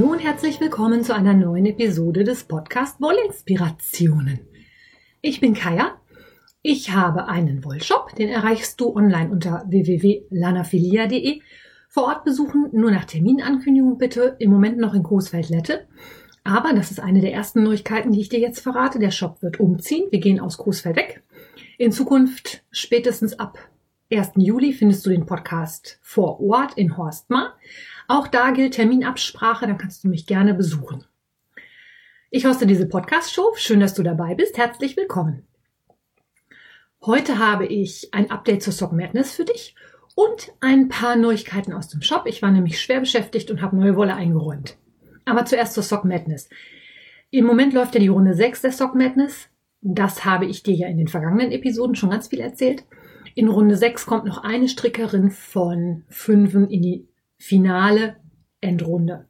Hallo und herzlich willkommen zu einer neuen Episode des Podcast Wollinspirationen. Ich bin Kaya. Ich habe einen Wollshop, den erreichst du online unter www.lanafilia.de. Vor Ort besuchen, nur nach Terminankündigung bitte, im Moment noch in Coesfeld-Lette. Aber das ist eine der ersten Neuigkeiten, die ich dir jetzt verrate. Der Shop wird umziehen. Wir gehen aus Coesfeld weg. In Zukunft, spätestens ab 1. Juli, findest du den Podcast vor Ort in Horstmar. Auch da gilt Terminabsprache, dann kannst du mich gerne besuchen. Ich hoste diese Podcast-Show. Schön, dass du dabei bist. Herzlich willkommen. Heute habe ich ein Update zur Sock Madness für dich und ein paar Neuigkeiten aus dem Shop. Ich war nämlich schwer beschäftigt und habe neue Wolle eingeräumt. Aber zuerst zur Sock Madness. Im Moment läuft ja die Runde 6 der Sock Madness. Das habe ich dir ja in den vergangenen Episoden schon ganz viel erzählt. In Runde 6 kommt noch eine Strickerin von 5 in die finale Endrunde.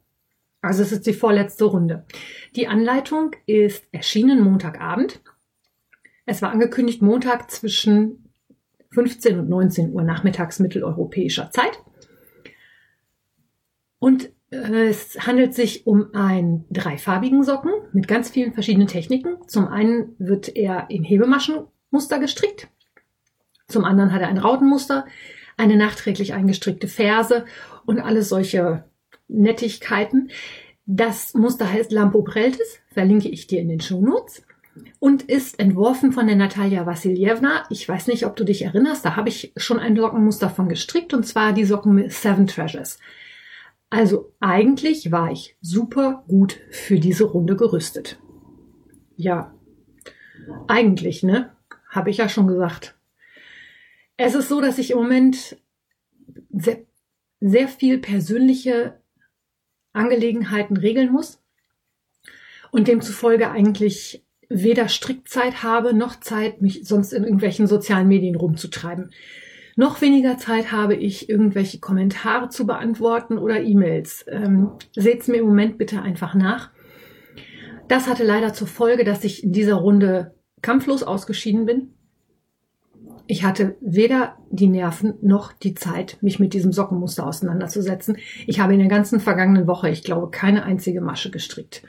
Also es ist die vorletzte Runde. Die Anleitung ist erschienen Montagabend. Es war angekündigt Montag zwischen 15 und 19 Uhr nachmittags mitteleuropäischer Zeit. Und äh, es handelt sich um einen dreifarbigen Socken mit ganz vielen verschiedenen Techniken. Zum einen wird er in Hebemaschenmuster gestrickt. Zum anderen hat er ein Rautenmuster, eine nachträglich eingestrickte Ferse und alles solche Nettigkeiten. Das Muster heißt Lampo Preltis, verlinke ich dir in den Shownotes und ist entworfen von der Natalia Vassiljevna. Ich weiß nicht, ob du dich erinnerst, da habe ich schon ein Sockenmuster von gestrickt und zwar die Socken mit Seven Treasures. Also eigentlich war ich super gut für diese Runde gerüstet. Ja, eigentlich, ne? Habe ich ja schon gesagt. Es ist so, dass ich im Moment sehr, sehr viel persönliche Angelegenheiten regeln muss und demzufolge eigentlich weder Strickzeit habe, noch Zeit, mich sonst in irgendwelchen sozialen Medien rumzutreiben. Noch weniger Zeit habe ich, irgendwelche Kommentare zu beantworten oder E-Mails. Ähm, Seht's mir im Moment bitte einfach nach. Das hatte leider zur Folge, dass ich in dieser Runde kampflos ausgeschieden bin. Ich hatte weder die Nerven noch die Zeit, mich mit diesem Sockenmuster auseinanderzusetzen. Ich habe in der ganzen vergangenen Woche, ich glaube, keine einzige Masche gestrickt.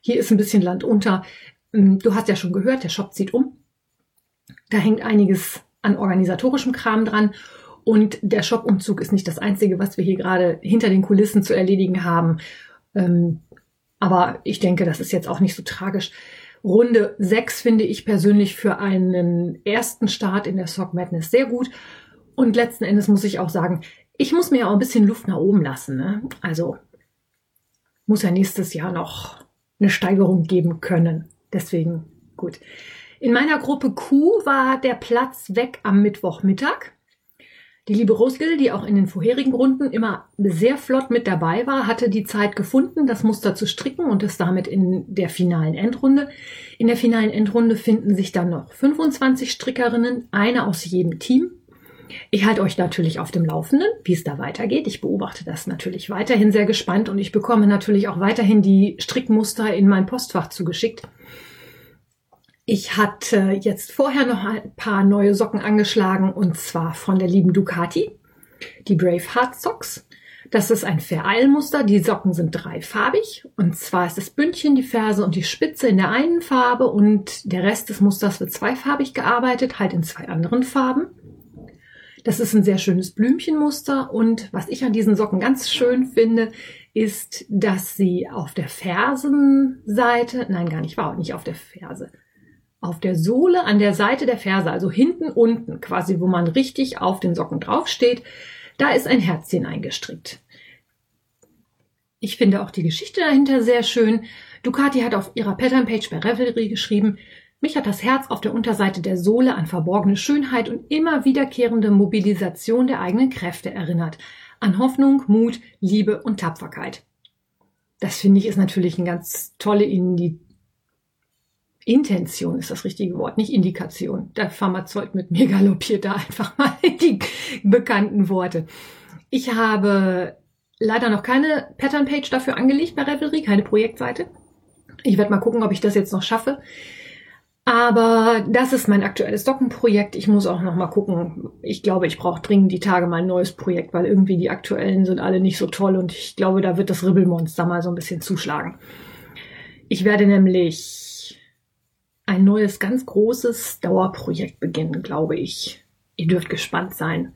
Hier ist ein bisschen Land unter. Ähm, du hast ja schon gehört, der Shop zieht um. Da hängt einiges an organisatorischem Kram dran. Und der Shop-Umzug ist nicht das Einzige, was wir hier gerade hinter den Kulissen zu erledigen haben. Ähm, aber ich denke, das ist jetzt auch nicht so tragisch. Runde 6 finde ich persönlich für einen ersten Start in der Sock Madness sehr gut. Und letzten Endes muss ich auch sagen, ich muss mir auch ein bisschen Luft nach oben lassen. Ne? Also muss ja nächstes Jahr noch eine Steigerung geben können. Deswegen gut. In meiner Gruppe Q war der Platz weg am Mittwochmittag. Die liebe Rosgil, die auch in den vorherigen Runden immer sehr flott mit dabei war, hatte die Zeit gefunden, das Muster zu stricken und ist damit in der finalen Endrunde. In der finalen Endrunde finden sich dann noch 25 Strickerinnen, eine aus jedem Team. Ich halte euch natürlich auf dem Laufenden, wie es da weitergeht. Ich beobachte das natürlich weiterhin sehr gespannt und ich bekomme natürlich auch weiterhin die Strickmuster in mein Postfach zugeschickt. Ich hatte jetzt vorher noch ein paar neue Socken angeschlagen und zwar von der lieben Ducati, die Brave Heart Socks. Das ist ein Vereilmuster. Die Socken sind dreifarbig und zwar ist das Bündchen, die Ferse und die Spitze in der einen Farbe und der Rest des Musters wird zweifarbig gearbeitet, halt in zwei anderen Farben. Das ist ein sehr schönes Blümchenmuster und was ich an diesen Socken ganz schön finde, ist, dass sie auf der Fersenseite, nein, gar nicht, war nicht auf der Ferse, auf der Sohle an der Seite der Ferse, also hinten unten, quasi wo man richtig auf den Socken draufsteht, da ist ein Herzchen eingestrickt. Ich finde auch die Geschichte dahinter sehr schön. Ducati hat auf ihrer Pattern-Page bei Revelry geschrieben, mich hat das Herz auf der Unterseite der Sohle an verborgene Schönheit und immer wiederkehrende Mobilisation der eigenen Kräfte erinnert. An Hoffnung, Mut, Liebe und Tapferkeit. Das finde ich ist natürlich eine ganz tolle Indi Intention ist das richtige Wort, nicht Indikation. Der Pharmazeut mit mir galoppiert da einfach mal die bekannten Worte. Ich habe leider noch keine Pattern-Page dafür angelegt bei Revelry, keine Projektseite. Ich werde mal gucken, ob ich das jetzt noch schaffe. Aber das ist mein aktuelles Dockenprojekt. Ich muss auch noch mal gucken. Ich glaube, ich brauche dringend die Tage mal ein neues Projekt, weil irgendwie die aktuellen sind alle nicht so toll und ich glaube, da wird das Ribbelmonster mal so ein bisschen zuschlagen. Ich werde nämlich ein neues, ganz großes Dauerprojekt beginnen, glaube ich. Ihr dürft gespannt sein.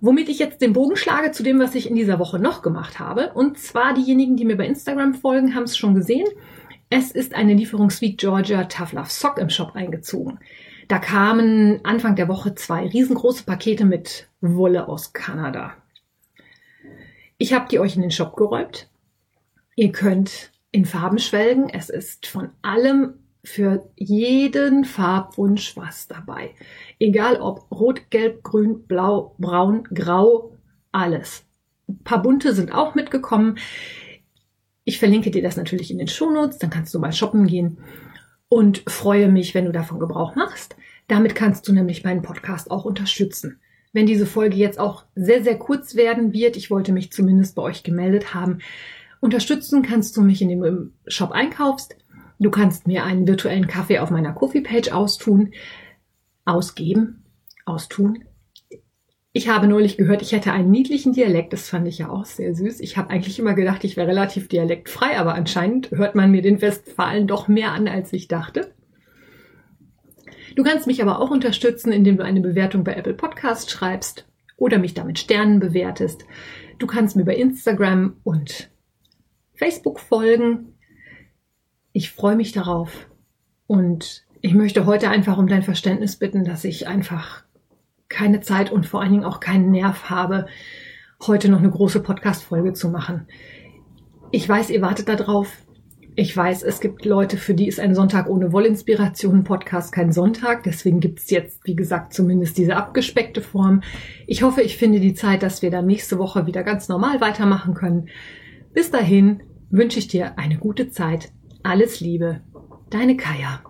Womit ich jetzt den Bogen schlage zu dem, was ich in dieser Woche noch gemacht habe. Und zwar diejenigen, die mir bei Instagram folgen, haben es schon gesehen. Es ist eine Lieferung Sweet Georgia Tough Love Sock im Shop eingezogen. Da kamen Anfang der Woche zwei riesengroße Pakete mit Wolle aus Kanada. Ich habe die euch in den Shop geräumt. Ihr könnt in Farben schwelgen. Es ist von allem für jeden Farbwunsch was dabei. Egal ob rot, gelb, grün, blau, braun, grau, alles. Ein paar bunte sind auch mitgekommen. Ich verlinke dir das natürlich in den Shownotes, dann kannst du mal shoppen gehen und freue mich, wenn du davon Gebrauch machst. Damit kannst du nämlich meinen Podcast auch unterstützen. Wenn diese Folge jetzt auch sehr, sehr kurz werden wird, ich wollte mich zumindest bei euch gemeldet haben, unterstützen kannst du mich, indem du im Shop einkaufst. Du kannst mir einen virtuellen Kaffee auf meiner Coffee-Page austun, ausgeben, austun. Ich habe neulich gehört, ich hätte einen niedlichen Dialekt. Das fand ich ja auch sehr süß. Ich habe eigentlich immer gedacht, ich wäre relativ dialektfrei, aber anscheinend hört man mir den Westfalen doch mehr an, als ich dachte. Du kannst mich aber auch unterstützen, indem du eine Bewertung bei Apple Podcast schreibst oder mich damit Sternen bewertest. Du kannst mir bei Instagram und Facebook folgen. Ich freue mich darauf und ich möchte heute einfach um dein Verständnis bitten, dass ich einfach keine Zeit und vor allen Dingen auch keinen Nerv habe, heute noch eine große Podcast-Folge zu machen. Ich weiß, ihr wartet darauf. Ich weiß, es gibt Leute, für die ist ein Sonntag ohne Wollinspiration Podcast kein Sonntag. Deswegen gibt es jetzt, wie gesagt, zumindest diese abgespeckte Form. Ich hoffe, ich finde die Zeit, dass wir dann nächste Woche wieder ganz normal weitermachen können. Bis dahin wünsche ich dir eine gute Zeit. Alles Liebe, deine Kaya.